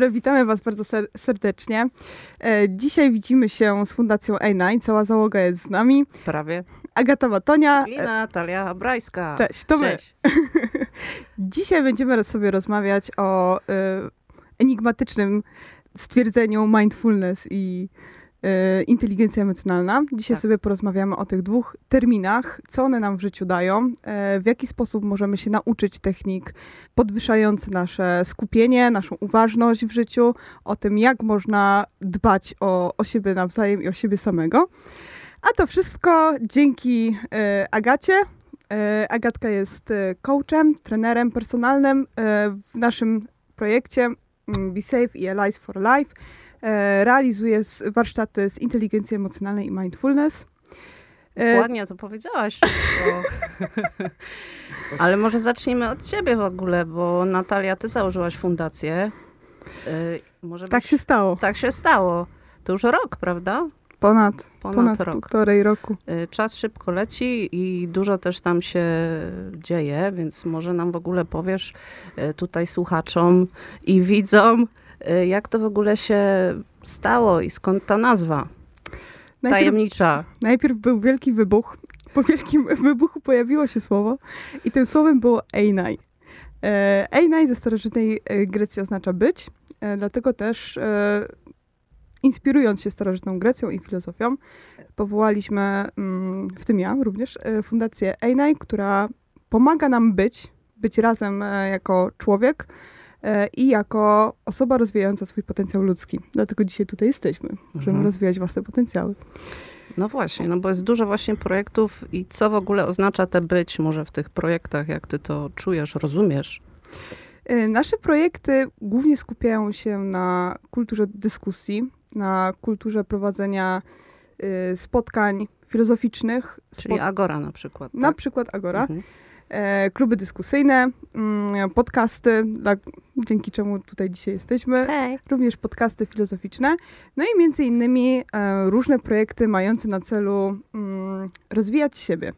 dobry, witamy Was bardzo ser serdecznie. E, dzisiaj widzimy się z Fundacją A9, cała załoga jest z nami. Prawie. Agata Matonia. I Natalia Brajska. Cześć, to Cześć. my. dzisiaj będziemy sobie rozmawiać o e, enigmatycznym stwierdzeniu mindfulness i e, inteligencja emocjonalna. Dzisiaj Tak. sobie porozmawiamy o tych dwóch terminach, co one nam w życiu dają, e, w jaki sposób możemy się nauczyć technik podwyższających nasze skupienie, naszą uważność w życiu, o tym, jak można dbać o, o siebie nawzajem i o siebie samego. A to wszystko dzięki e, Agacie. Agatka jest coachem, trenerem personalnym w naszym projekcie mm, Be Safe i Allies for Life. E, realizuje warsztaty z inteligencji emocjonalnej i mindfulness. E, Ładnie to powiedziałaś wszystko. Ale może zacznijmy od ciebie w ogóle, bo Natalia, ty założyłaś fundację. Y, może tak byś- się stało. tak się stało. To już rok, prawda? Ponad, Ponad, ponad rok. półtorej roku. Czas szybko leci i dużo też tam się dzieje, więc może nam w ogóle powiesz tutaj słuchaczom i widzom, jak to w ogóle się stało i skąd ta nazwa Najpierw, tajemnicza. najpierw był wielki wybuch. Po wielkim wybuchu pojawiło się słowo i tym słowem było Einai. Einai ze starożytnej e, Grecji oznacza być, e, dlatego też e, inspirując się starożytną Grecją i filozofią, powołaliśmy, mm, w tym ja również, fundację Einai, która pomaga nam być, być razem jako człowiek i jako osoba rozwijająca swój potencjał ludzki. Dlatego dzisiaj tutaj jesteśmy. Możemy Mhm. rozwijać własne potencjały. No właśnie, no bo jest dużo właśnie projektów i co w ogóle oznacza te być może w tych projektach, jak ty to czujesz, rozumiesz? Y, Nasze projekty głównie skupiają się na kulturze dyskusji, na kulturze prowadzenia y, spotkań filozoficznych, Czyli Agora na przykład. na tak? przykład Agora, Mhm. E, kluby dyskusyjne, mm, podcasty, dzięki czemu tutaj dzisiaj jesteśmy, Hej. również podcasty filozoficzne, no i między innymi e, różne projekty mające na celu mm, rozwijać siebie.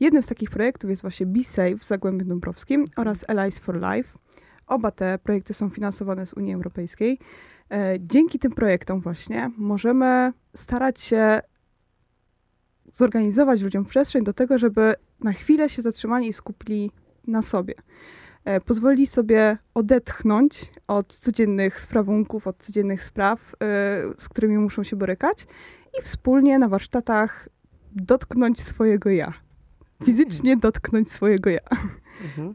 Jednym z takich projektów jest właśnie Be Safe w Zagłębiu Dąbrowskim oraz Allies for Life. Oba te projekty są finansowane z Unii Europejskiej. E, dzięki tym projektom właśnie możemy starać się zorganizować ludziom przestrzeń do tego, żeby na chwilę się zatrzymali i skupili na sobie. E, pozwolili sobie odetchnąć od codziennych sprawunków, od codziennych spraw, e, z którymi muszą się borykać i wspólnie na warsztatach dotknąć swojego ja. Fizycznie dotknąć swojego ja. Mhm.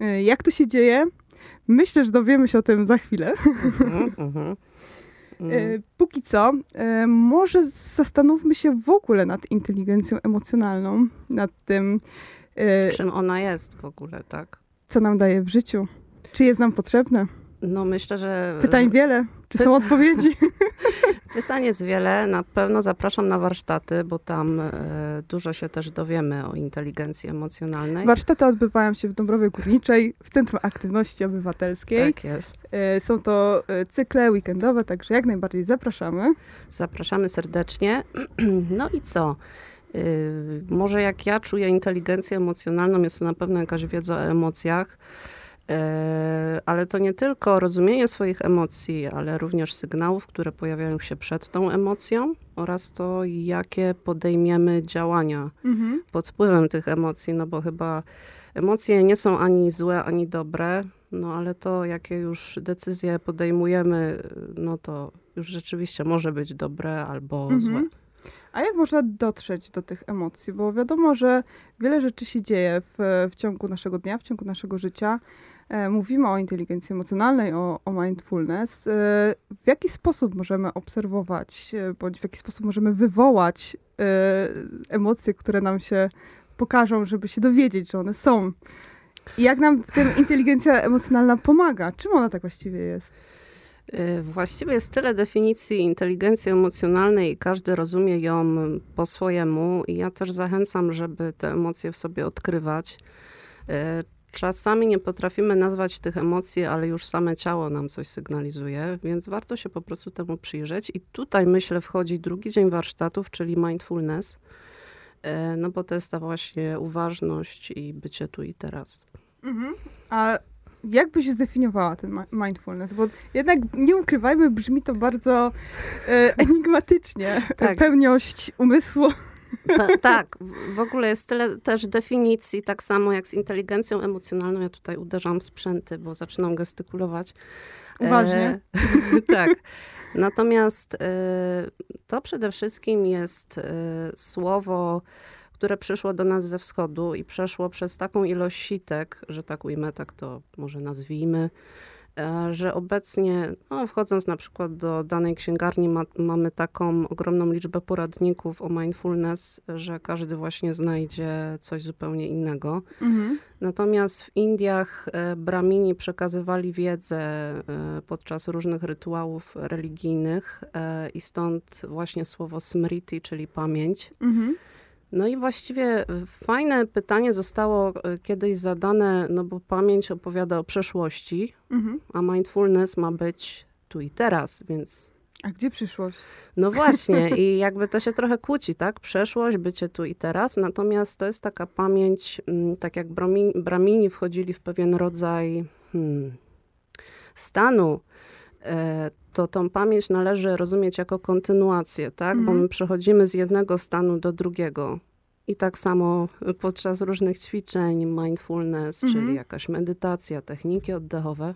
E, Jak to się dzieje? Myślę, że dowiemy się o tym za chwilę. Mhm. Mhm. E. Póki co, e, może zastanówmy się w ogóle nad inteligencją emocjonalną, nad tym, e, Czym ona jest w ogóle, tak? co nam daje w życiu. Czy jest nam potrzebne? No myślę, że... Pytań wiele. Czy są odpowiedzi? Pytań jest wiele. Na pewno zapraszam na warsztaty, bo tam e, dużo się też dowiemy o inteligencji emocjonalnej. Warsztaty odbywają się w Dąbrowie Górniczej, w Centrum Aktywności Obywatelskiej. Tak jest. E, Są to e, cykle weekendowe, także jak najbardziej zapraszamy. Zapraszamy serdecznie. No i co? Może jak ja czuję inteligencję emocjonalną, jest to na pewno jakaś wiedza o emocjach, ale to nie tylko rozumienie swoich emocji, ale również sygnałów, które pojawiają się przed tą emocją oraz to, jakie podejmiemy działania pod wpływem tych emocji, no bo chyba emocje nie są ani złe, ani dobre, no ale to, jakie już decyzje podejmujemy, no to już rzeczywiście może być dobre albo Mhm. złe. A jak można dotrzeć do tych emocji? Bo wiadomo, że wiele rzeczy się dzieje w, w ciągu naszego dnia, w ciągu naszego życia. E, mówimy o inteligencji emocjonalnej, o, o mindfulness. E, w jaki sposób możemy obserwować, e, bądź w jaki sposób możemy wywołać emocje, które nam się pokażą, żeby się dowiedzieć, że one są? I jak nam w tym inteligencja emocjonalna pomaga? Czym ona tak właściwie jest? Właściwie jest tyle definicji inteligencji emocjonalnej i każdy rozumie ją po swojemu. I ja też zachęcam, żeby te emocje w sobie odkrywać. Czasami nie potrafimy nazwać tych emocji, ale już same ciało nam coś sygnalizuje, więc warto się po prostu temu przyjrzeć. I tutaj myślę wchodzi drugi dzień warsztatów, czyli mindfulness, y, no bo to jest ta właśnie uważność i bycie tu i teraz. Mhm. A jak byś zdefiniowała ten mindfulness? Bo jednak nie ukrywajmy, brzmi to bardzo e, enigmatycznie. Tak. Pełniość umysłu. Ta, tak, w ogóle jest tyle też definicji, tak samo jak z inteligencją emocjonalną. Ja tutaj uderzam w sprzęty, bo zaczynam gestykulować. Uważnie. E, tak. Natomiast e, to przede wszystkim jest e, słowo, które przyszło do nas ze wschodu i przeszło przez taką ilość sitek, że tak ujmę, tak to może nazwijmy, że obecnie, no, wchodząc na przykład do danej księgarni, ma, mamy taką ogromną liczbę poradników o mindfulness, że każdy właśnie znajdzie coś zupełnie innego. Mhm. Natomiast w Indiach e, bramini przekazywali wiedzę e, podczas różnych rytuałów religijnych i stąd właśnie słowo smriti, czyli pamięć. Mhm. No i właściwie e, fajne pytanie zostało e, kiedyś zadane, no bo pamięć opowiada o przeszłości, mhm. a mindfulness ma być tu i teraz, więc a gdzie przyszłość? No właśnie, i jakby to się trochę kłóci, tak? Przeszłość, bycie tu i teraz, natomiast to jest taka pamięć, mm, tak jak bramini, bramini wchodzili w pewien rodzaj hmm, stanu, to tą pamięć należy rozumieć jako kontynuację, tak? Mm. Bo mhm. my przechodzimy z jednego stanu do drugiego. I tak samo podczas różnych ćwiczeń, mindfulness, mm czyli jakaś medytacja, techniki oddechowe.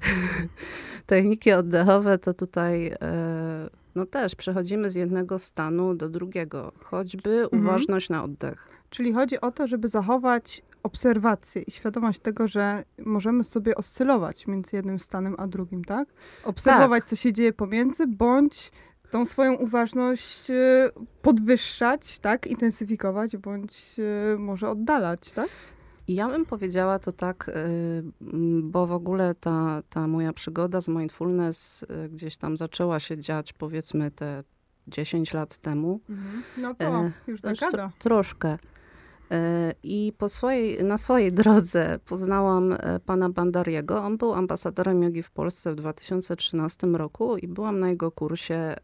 techniki oddechowe to tutaj e, no też przechodzimy z jednego stanu do drugiego, choćby mm -hmm. uważność na oddech. Czyli chodzi o to, żeby zachować obserwację i świadomość tego, że możemy sobie oscylować między jednym stanem a drugim, tak? Obserwować, tak. co się dzieje pomiędzy, bądź tą swoją uważność e, podwyższać, tak? Intensyfikować, bądź e, może oddalać, tak? Ja bym powiedziała to tak, e, bo w ogóle ta, ta moja przygoda z mindfulness gdzieś tam zaczęła się dziać powiedzmy te 10 lat temu. Mhm. No to już dekada. Troszkę. I po swojej, na swojej drodze poznałam e, pana Bandariego. On był ambasadorem jogi w Polsce w 2013 roku i byłam na jego kursie, e,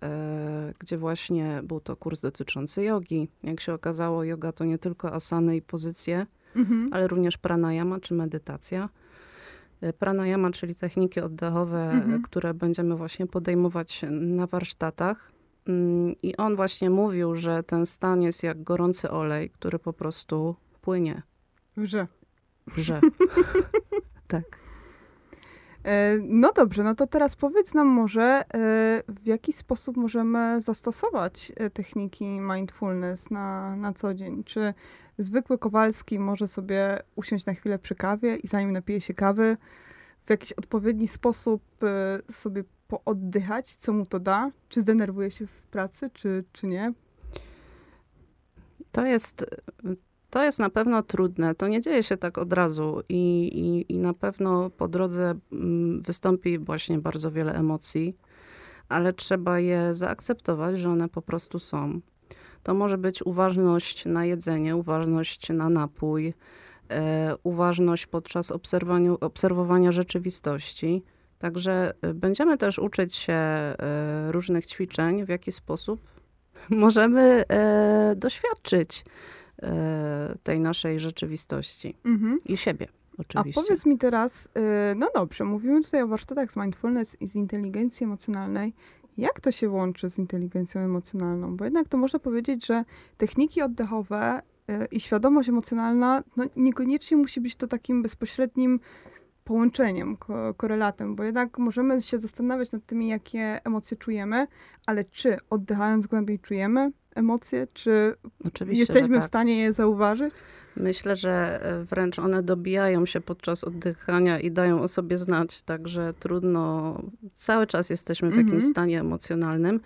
gdzie właśnie był to kurs dotyczący jogi. Jak się okazało, yoga to nie tylko asany i pozycje, mhm. ale również pranayama czy medytacja. E, pranayama, czyli techniki oddechowe, mhm. które będziemy właśnie podejmować na warsztatach. Mm, I on właśnie mówił, że ten stan jest jak gorący olej, który po prostu płynie. Wrze. Wrze. tak. E, no dobrze, no to teraz powiedz nam może, e, w jaki sposób możemy zastosować e, techniki mindfulness na, na co dzień? Czy zwykły Kowalski może sobie usiąść na chwilę przy kawie i zanim napije się kawy, w jakiś odpowiedni sposób sobie pooddychać, co mu to da? Czy zdenerwuje się w pracy, czy, czy nie? To jest, to jest na pewno trudne. To nie dzieje się tak od razu i, i, i na pewno po drodze mm, wystąpi właśnie bardzo wiele emocji, ale trzeba je zaakceptować, że one po prostu są. To może być uważność na jedzenie, uważność na napój, e, uważność podczas obserwowania rzeczywistości Także y, będziemy też uczyć się y, różnych ćwiczeń, w jaki sposób możemy y, doświadczyć tej naszej rzeczywistości mhm. i siebie. Oczywiście. A powiedz mi teraz, no dobrze, mówimy tutaj o warsztatach z mindfulness i z inteligencji emocjonalnej. Jak to się łączy z inteligencją emocjonalną? Bo jednak to można powiedzieć, że techniki oddechowe i świadomość emocjonalna no niekoniecznie musi być to takim bezpośrednim połączeniem, ko korelatem, bo jednak możemy się zastanawiać nad tymi, jakie emocje czujemy, ale czy oddychając głębiej czujemy emocje, czy Oczywiście, jesteśmy tak. w stanie je zauważyć? Myślę, że e, wręcz one dobijają się podczas oddychania i dają o sobie znać, także trudno, cały czas jesteśmy w jakimś mm -hmm. stanie emocjonalnym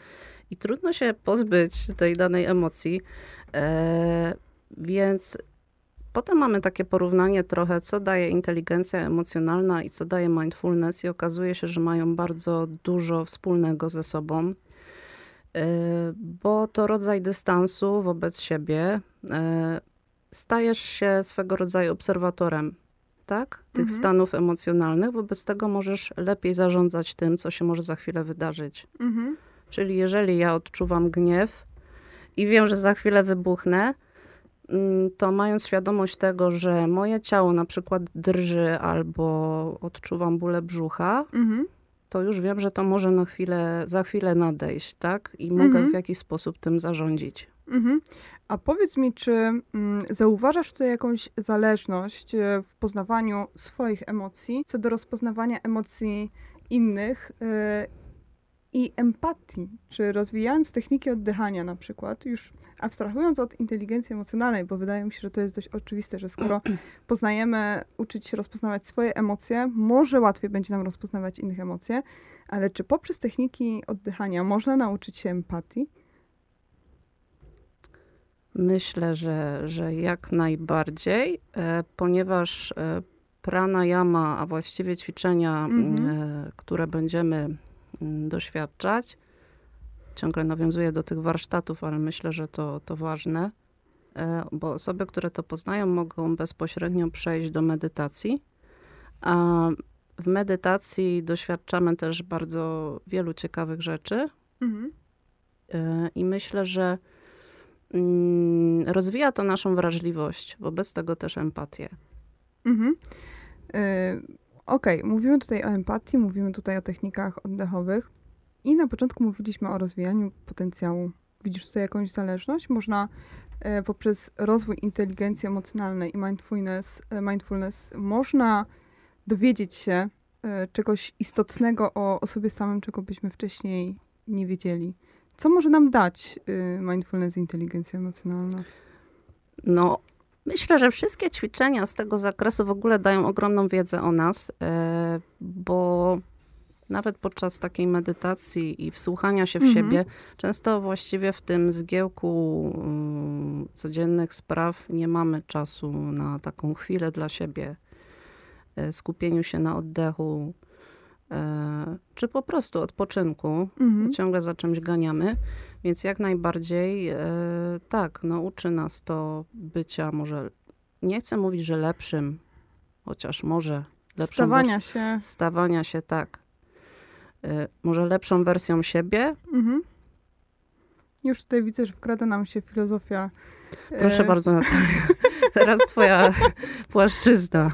i trudno się pozbyć tej danej emocji. E, więc Potem mamy takie porównanie trochę, co daje inteligencja emocjonalna i co daje mindfulness, i okazuje się, że mają bardzo dużo wspólnego ze sobą, e, bo to rodzaj dystansu wobec siebie. E, stajesz się swego rodzaju obserwatorem tak? tych mhm. stanów emocjonalnych, wobec tego możesz lepiej zarządzać tym, co się może za chwilę wydarzyć. Mhm. Czyli jeżeli ja odczuwam gniew i wiem, że za chwilę wybuchnę, to mając świadomość tego, że moje ciało na przykład drży albo odczuwam bólę brzucha, Mhm. to już wiem, że to może na chwilę, za chwilę nadejść, tak? I mogę Mhm. w jakiś sposób tym zarządzić. Mhm. A powiedz mi, czy mm, zauważasz tutaj jakąś zależność e, w poznawaniu swoich emocji, co do rozpoznawania emocji innych e, i empatii? Czy rozwijając techniki oddychania na przykład, już abstrahując od inteligencji emocjonalnej, bo wydaje mi się, że to jest dość oczywiste, że skoro poznajemy, uczyć się rozpoznawać swoje emocje, może łatwiej będzie nam rozpoznawać innych emocje, ale czy poprzez techniki oddychania można nauczyć się empatii? Myślę, że, że jak najbardziej, e, ponieważ e, pranayama, a właściwie ćwiczenia, Mhm. e, które będziemy mm, doświadczać, ciągle nawiązuję do tych warsztatów, ale myślę, że to, to ważne, e, bo osoby, które to poznają, mogą bezpośrednio przejść do medytacji. A w medytacji doświadczamy też bardzo wielu ciekawych rzeczy. Mhm. E, I myślę, że mm, rozwija to naszą wrażliwość, wobec tego też empatię. Mhm. Y, Okej, mówimy tutaj o empatii, mówimy tutaj o technikach oddechowych i na początku mówiliśmy o rozwijaniu potencjału. Widzisz tutaj jakąś zależność? Można e, poprzez rozwój inteligencji emocjonalnej i mindfulness, e, mindfulness można dowiedzieć się e, czegoś istotnego o, o sobie samym, czego byśmy wcześniej nie wiedzieli. Co może nam dać y, mindfulness i inteligencja emocjonalna? No, myślę, że wszystkie ćwiczenia z tego zakresu w ogóle dają ogromną wiedzę o nas, e, bo nawet podczas takiej medytacji i wsłuchania się w Mhm. siebie, często właściwie w tym zgiełku mm, codziennych spraw nie mamy czasu na taką chwilę dla siebie, e, skupieniu się na oddechu, e, czy po prostu odpoczynku. Mhm. Ciągle za czymś ganiamy, więc jak najbardziej e, tak, no uczy nas to bycia może, nie chcę mówić, że lepszym, chociaż może lepszą Stawania się. stawania się tak. E, może lepszą wersją siebie. Mhm. Już tutaj widzę, że wkrada nam się filozofia. Proszę e, bardzo, Natalia. Teraz twoja płaszczyzna.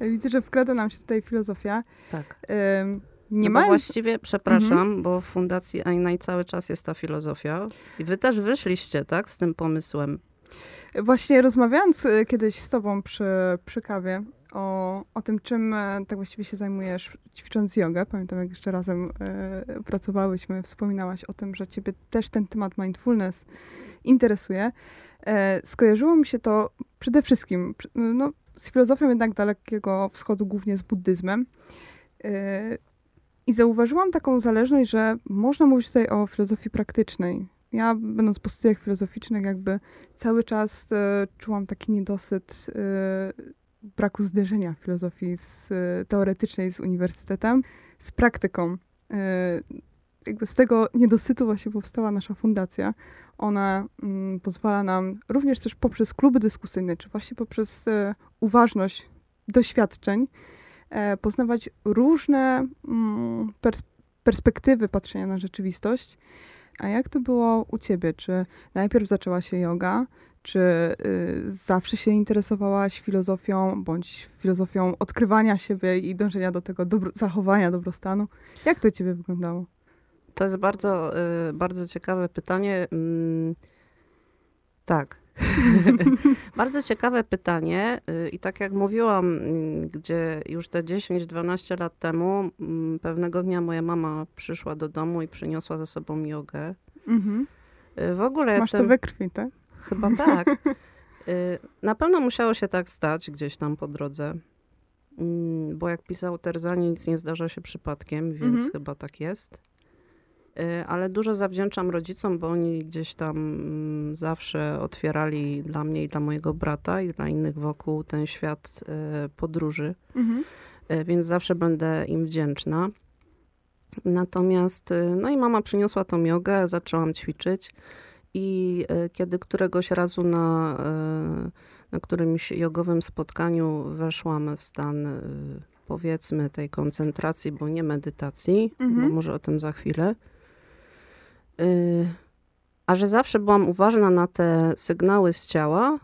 Widzę, że wkrada nam się tutaj filozofia. Tak. Nie Nie no właściwie, przepraszam, bo w Fundacji Einaj cały czas jest ta filozofia. I wy też wyszliście, tak, z tym pomysłem. Właśnie rozmawiając e, kiedyś z tobą przy, przy kawie o, o tym, czym e, tak właściwie się zajmujesz ćwicząc jogę. Pamiętam, jak jeszcze razem e, pracowałyśmy, wspominałaś o tym, że ciebie też ten temat mindfulness interesuje. E, skojarzyło mi się to przede wszystkim no, z filozofią jednak Dalekiego Wschodu, głównie z buddyzmem. I zauważyłam taką zależność, że można mówić tutaj o filozofii praktycznej. Ja, będąc po studiach filozoficznych, jakby cały czas e, czułam taki niedosyt e, braku zderzenia filozofii z, e, teoretycznej z uniwersytetem z praktyką. E, jakby z tego niedosytu właśnie powstała nasza fundacja. Ona mm, pozwala nam również też poprzez kluby dyskusyjne, czy właśnie poprzez e, uważność doświadczeń, poznawać różne mm, pers- perspektywy patrzenia na rzeczywistość. A jak to było u ciebie? Czy najpierw zaczęła się yoga? Czy y, zawsze się interesowałaś filozofią, bądź filozofią odkrywania siebie i dążenia do tego dobro- zachowania dobrostanu? Jak to u ciebie wyglądało? To jest bardzo, y, bardzo ciekawe pytanie. Mm, Tak. bardzo ciekawe pytanie. y, I tak jak mówiłam, mm, gdzie już te 10-12 lat temu, mm, pewnego dnia moja mama przyszła do domu i przyniosła ze sobą jogę. Mhm. Y, W ogóle Masz jestem... to we krwi, tak? Chyba tak. Y, Na pewno musiało się tak stać gdzieś tam po drodze. Mm, Bo jak pisał Terzani, nic nie zdarza się przypadkiem, więc Mhm. chyba tak jest. Y, Ale dużo zawdzięczam rodzicom, bo oni gdzieś tam mm, zawsze otwierali dla mnie i dla mojego brata i dla innych wokół ten świat y, podróży Mhm. e, więc zawsze będę im wdzięczna. Natomiast, no i mama przyniosła tą jogę, zaczęłam ćwiczyć i kiedy któregoś razu na, na którymś jogowym spotkaniu weszłam w stan, powiedzmy, tej koncentracji, bo nie medytacji, Mhm. bo może o tym za chwilę, a że zawsze byłam uważna na te sygnały z ciała,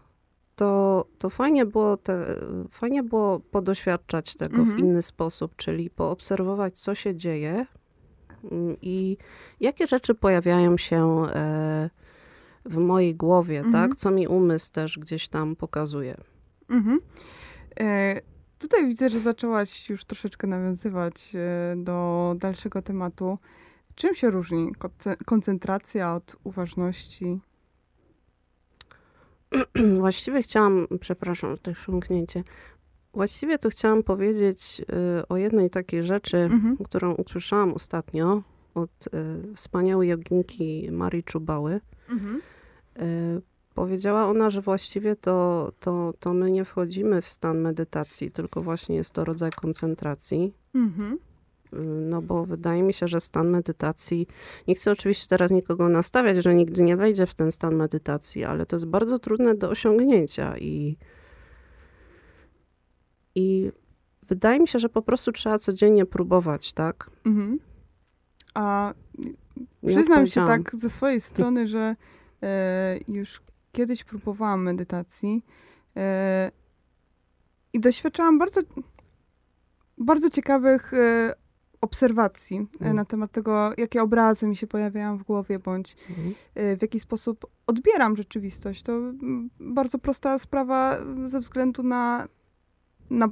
to, to fajnie, było te, fajnie było podoświadczać tego w Mhm. inny sposób, czyli poobserwować, co się dzieje mm, i jakie rzeczy pojawiają się e, w mojej głowie, Mhm. tak? Co mi umysł też gdzieś tam pokazuje. Mhm. E, tutaj widzę, że zaczęłaś już troszeczkę nawiązywać e, do dalszego tematu. Czym się różni konce- koncentracja od uważności? Właściwie chciałam, przepraszam, to szumknięcie. Właściwie to chciałam powiedzieć y, o jednej takiej rzeczy, Mhm. którą usłyszałam ostatnio od y, wspaniałej joginki Marii Czubały. Mhm. Y, Powiedziała ona, że właściwie to, to, to my nie wchodzimy w stan medytacji, tylko właśnie jest to rodzaj koncentracji. Mhm. No bo wydaje mi się, że stan medytacji, nie chcę oczywiście teraz nikogo nastawiać, że nigdy nie wejdzie w ten stan medytacji, ale to jest bardzo trudne do osiągnięcia i, i wydaje mi się, że po prostu trzeba codziennie próbować, tak? Mhm. A przyznam się tak ze swojej strony, że e, już kiedyś próbowałam medytacji e, i doświadczałam bardzo, bardzo ciekawych e, obserwacji e, Mm. na temat tego, jakie obrazy mi się pojawiają w głowie, bądź Mhm. e, w jaki sposób odbieram rzeczywistość. To mm, bardzo prosta sprawa mm, ze względu na, na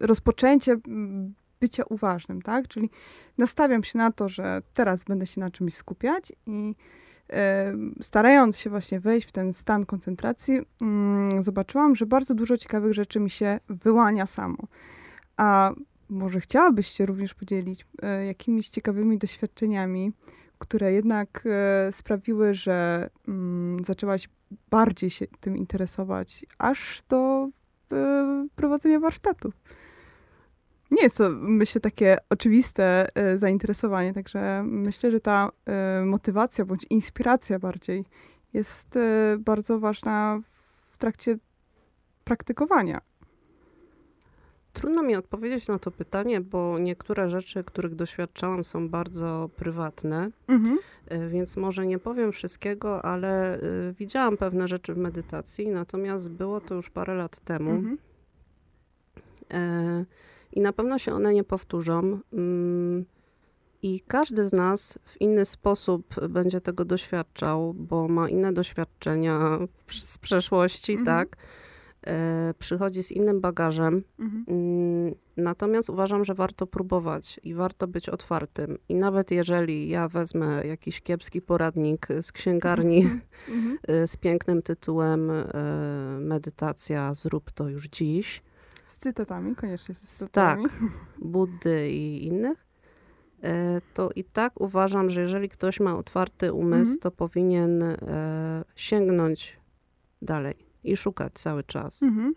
rozpoczęcie mm, bycia uważnym, tak? Czyli nastawiam się na to, że teraz będę się na czymś skupiać i e, starając się właśnie wejść w ten stan koncentracji, zobaczyłam, że bardzo dużo ciekawych rzeczy mi się wyłania samo. A może chciałabyś się również podzielić e, jakimiś ciekawymi doświadczeniami, które jednak e, sprawiły, że mm, zaczęłaś bardziej się tym interesować, aż do e, prowadzenia warsztatów. Nie jest to, myślę, takie oczywiste zainteresowanie, także myślę, że ta motywacja bądź inspiracja bardziej jest bardzo ważna w trakcie praktykowania. Trudno mi odpowiedzieć na to pytanie, bo niektóre rzeczy, których doświadczałam, są bardzo prywatne, Mhm. y, więc może nie powiem wszystkiego, ale y, widziałam pewne rzeczy w medytacji, natomiast było to już parę lat temu. Mhm. E, I na pewno się one nie powtórzą. Mm, I każdy z nas w inny sposób będzie tego doświadczał, bo ma inne doświadczenia z przeszłości, Mhm. tak? E, Przychodzi z innym bagażem. Mhm. Mm, Natomiast uważam, że warto próbować i warto być otwartym. I nawet jeżeli ja wezmę jakiś kiepski poradnik z księgarni Mhm. y, z pięknym tytułem e, Medytacja, zrób to już dziś, Z cytatami, koniecznie z cytatami. Buddy i innych, to i tak uważam, że jeżeli ktoś ma otwarty umysł, Mhm. to powinien e, sięgnąć dalej i szukać cały czas. Mhm.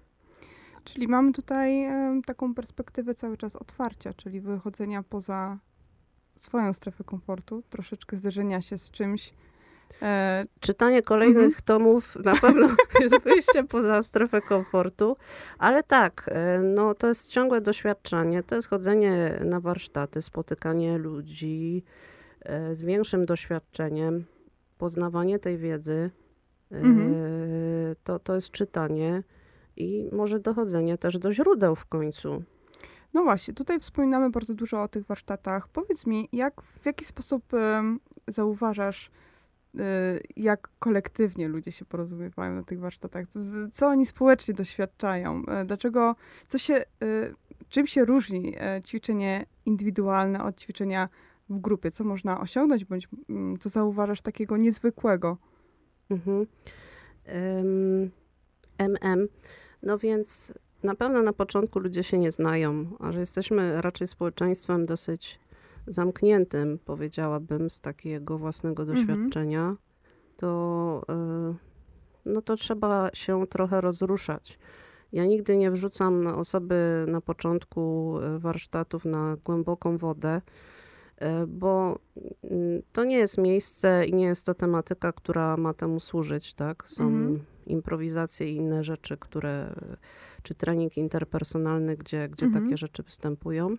Czyli mamy tutaj taką perspektywę cały czas otwarcia, czyli wychodzenia poza swoją strefę komfortu, troszeczkę zderzenia się z czymś. E, Czytanie kolejnych Mhm. tomów na pewno jest wyjście poza strefę komfortu, ale tak, e, no to jest ciągłe doświadczenie, to jest chodzenie na warsztaty, spotykanie ludzi e, z większym doświadczeniem, poznawanie tej wiedzy, e, Mhm. To, to jest czytanie i może dochodzenie też do źródeł w końcu. no właśnie, tutaj wspominamy bardzo dużo o tych warsztatach. Powiedz mi, jak, w jaki sposób em, zauważasz, e, jak kolektywnie ludzie się porozumiewają na tych warsztatach? Co oni społecznie doświadczają? E, dlaczego, co się, e, czym się różni e, ćwiczenie indywidualne od ćwiczenia w grupie? Co można osiągnąć, bądź mm, co zauważasz takiego niezwykłego? Mhm. MM. No więc na pewno na początku ludzie się nie znają, a że jesteśmy raczej społeczeństwem dosyć zamkniętym, powiedziałabym, z takiego własnego Mhm. doświadczenia, to, y, no to trzeba się trochę rozruszać. Ja nigdy nie wrzucam osoby na początku y, warsztatów na głęboką wodę, bo mm, to nie jest miejsce i nie jest to tematyka, która ma temu służyć, tak? Są Mhm. improwizacje i inne rzeczy, które, czy trening interpersonalny, gdzie, gdzie Mhm. takie rzeczy występują.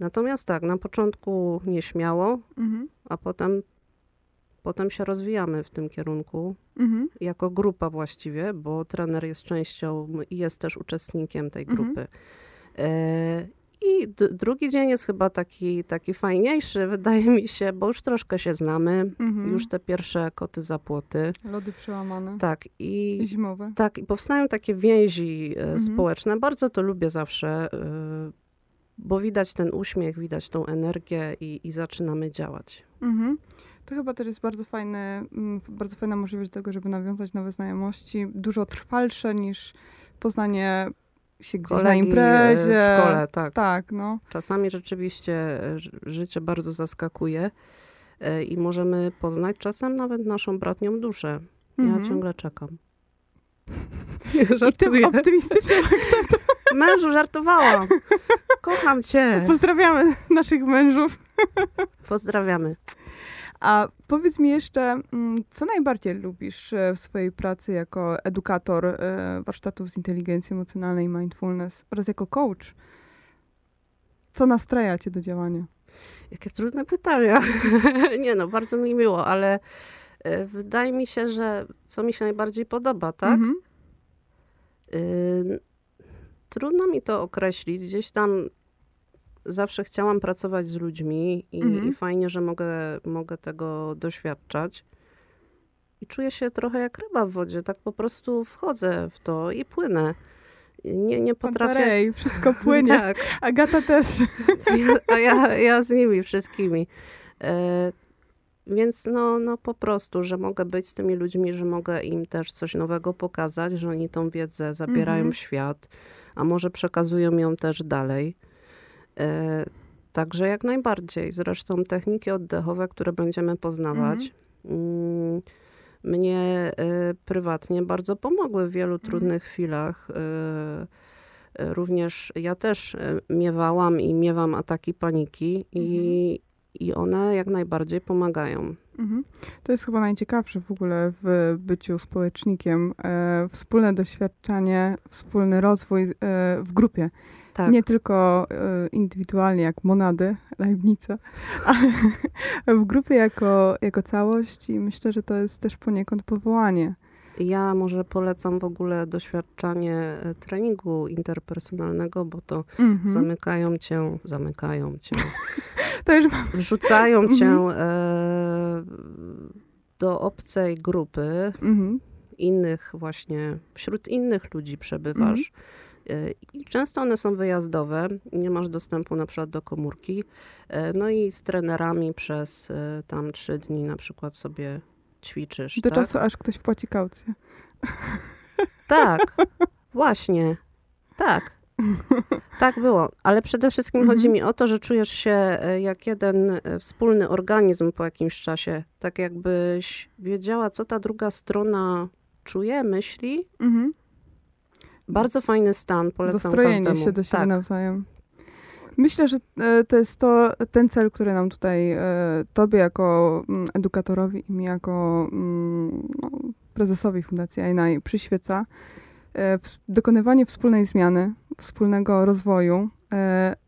Natomiast tak, na początku nieśmiało, Mhm. a potem potem się rozwijamy w tym kierunku, Mhm. jako grupa właściwie, bo trener jest częścią i jest też uczestnikiem tej Mhm. grupy. E, I drugi dzień jest chyba taki, taki fajniejszy, wydaje mi się, bo już troszkę się znamy, Mhm. już te pierwsze koty za płoty. Lody przełamane. Tak, i Zimowe. tak, i powstają takie więzi e, Mhm. społeczne. Bardzo to lubię zawsze, e, bo widać ten uśmiech, widać tą energię i, i zaczynamy działać. Mhm. To chyba też jest bardzo fajny, mm, bardzo fajna możliwość tego, żeby nawiązać nowe znajomości, dużo trwalsze niż poznanie się gdzieś na Kolegi, e, imprezie. w szkole, tak. Tak, no. Czasami rzeczywiście e, ży- życie bardzo zaskakuje e, i możemy poznać czasem nawet naszą bratnią duszę. Ja Mhm. ciągle czekam. I tym Żartuję. optymistycznym Mężu, żartowałam. Kocham cię. pozdrawiamy naszych mężów. Pozdrawiamy. A powiedz mi jeszcze, mm, co najbardziej lubisz e, w swojej pracy jako edukator e, warsztatów z inteligencji emocjonalnej i mindfulness oraz jako coach? Co nastraja cię do działania? Jakie trudne pytania. Nie no, bardzo mi miło, ale e, wydaje mi się, że co mi się najbardziej podoba, tak? Mhm. Y, Trudno mi to określić. Gdzieś tam zawsze chciałam pracować z ludźmi i, Mhm. i fajnie, że mogę, mogę tego doświadczać. I czuję się trochę jak ryba w wodzie. Tak po prostu wchodzę w to i płynę. Nie, nie potrafię. Pantarej, wszystko płynie. Tak, Agata też. a ja, ja z nimi wszystkimi. E, więc no, no po prostu, że mogę być z tymi ludźmi, że mogę im też coś nowego pokazać, że oni tą wiedzę zabierają Mhm. w świat, a może przekazują ją też dalej. E, także jak najbardziej. Zresztą techniki oddechowe, które będziemy poznawać, mm, mnie e, prywatnie bardzo pomogły w wielu trudnych chwilach. E, również ja też miewałam i miewam ataki paniki i, i one jak najbardziej pomagają. Mhm. To jest chyba najciekawsze w ogóle w byciu społecznikiem. Wspólne doświadczanie, wspólny rozwój w grupie. Tak, Nie tylko e, indywidualnie jak monady, Leibnica, ale w grupie jako, jako całość i myślę, że to jest też poniekąd powołanie. ja może polecam w ogóle doświadczanie e, treningu interpersonalnego, bo to Mhm. zamykają cię, zamykają cię, To już mam. wrzucają Mhm. cię e, do obcej grupy, Mhm. innych właśnie, wśród innych ludzi przebywasz. I często one są wyjazdowe, nie masz dostępu na przykład do komórki. E, No i z trenerami przez e, tam trzy dni na przykład sobie ćwiczysz. Do tak? czasu, aż ktoś wpłaci kaucję. Tak, właśnie. Tak. Tak było, ale przede wszystkim Mhm. chodzi mi o to, że czujesz się e, jak jeden wspólny organizm po jakimś czasie. Tak jakbyś wiedziała, co ta druga strona czuje, myśli. Mhm. Bardzo fajny stan, polecam Dostrojenie każdemu. się do siebie tak. nawzajem. Myślę, że e, to jest to, ten cel, który nam tutaj, e, tobie jako mm, edukatorowi i mi jako mm, no, prezesowi Fundacji AINAI przyświeca. E, dokonywanie wspólnej zmiany, wspólnego rozwoju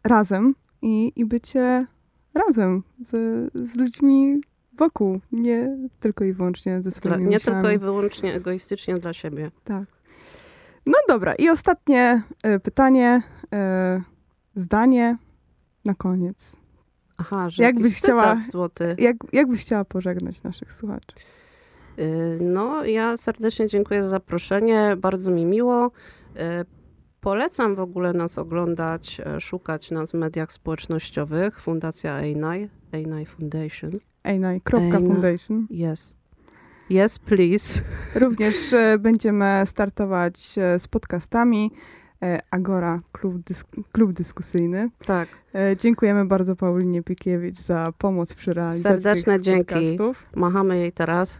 razem i, i bycie razem z, z ludźmi wokół, nie tylko i wyłącznie ze Dla, swoimi nie myślami. tylko i wyłącznie egoistycznie dla siebie. Tak. No dobra, i ostatnie e, pytanie, e, zdanie na koniec. Aha, że Jakbyś chciała- złoty. Jak, jak byś chciała pożegnać naszych słuchaczy? Y, No, ja serdecznie dziękuję za zaproszenie, bardzo mi miło. Y, Polecam w ogóle nas oglądać, e, szukać nas w mediach społecznościowych. Fundacja EINAI, EINAI Foundation. Ejnaj.foundation. Ejna. Foundation. Yes. Yes, please. Również e, będziemy startować e, z podcastami e, Agora, klub, dysk- klub dyskusyjny. Tak, dziękujemy bardzo Paulinie Piekiewicz za pomoc przy realizacji Serdeczne dzięki. podcastów. machamy jej teraz.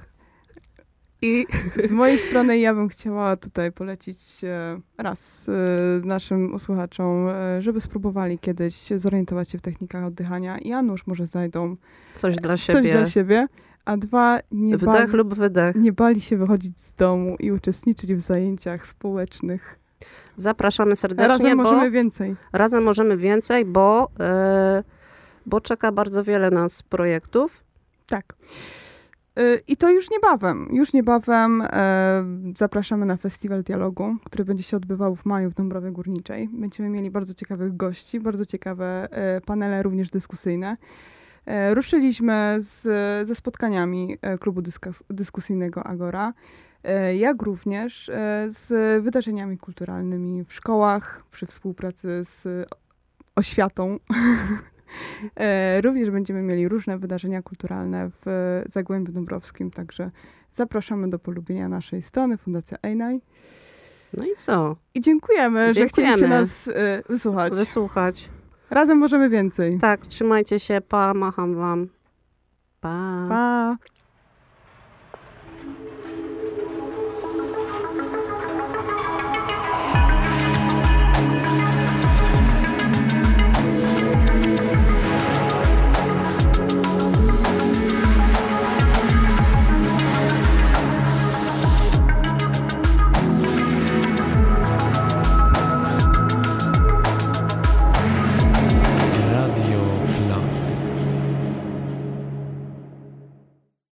I Z mojej strony ja bym chciała tutaj polecić raz naszym słuchaczom, żeby spróbowali kiedyś zorientować się w technikach oddychania. I a nuż może znajdą coś dla coś siebie. dla siebie, a dwa nie, Wdech bali, lub wydech. nie bali się wychodzić z domu i uczestniczyć w zajęciach społecznych. Zapraszamy serdecznie, Razem bo możemy więcej. razem możemy więcej, bo, e, bo czeka bardzo wiele nas projektów. Tak. Y, I to już niebawem. Już niebawem e, zapraszamy na Festiwal Dialogu, który będzie się odbywał w maju w Dąbrowie Górniczej. Będziemy mieli bardzo ciekawych gości, bardzo ciekawe e, panele, również dyskusyjne. E, ruszyliśmy z, ze spotkaniami e, klubu dyskus, dyskusyjnego Agora, e, jak również z wydarzeniami kulturalnymi w szkołach, przy współpracy z oświatą. Również będziemy mieli różne wydarzenia kulturalne w Zagłębiu Dąbrowskim, także zapraszamy do polubienia naszej strony Fundacja Ejnaj. No i co? I dziękujemy, że chcieliście Dziękujemy. nas wysłuchać. Wysłuchać. Razem możemy więcej. Tak, trzymajcie się, pa, macham wam. Pa. Pa!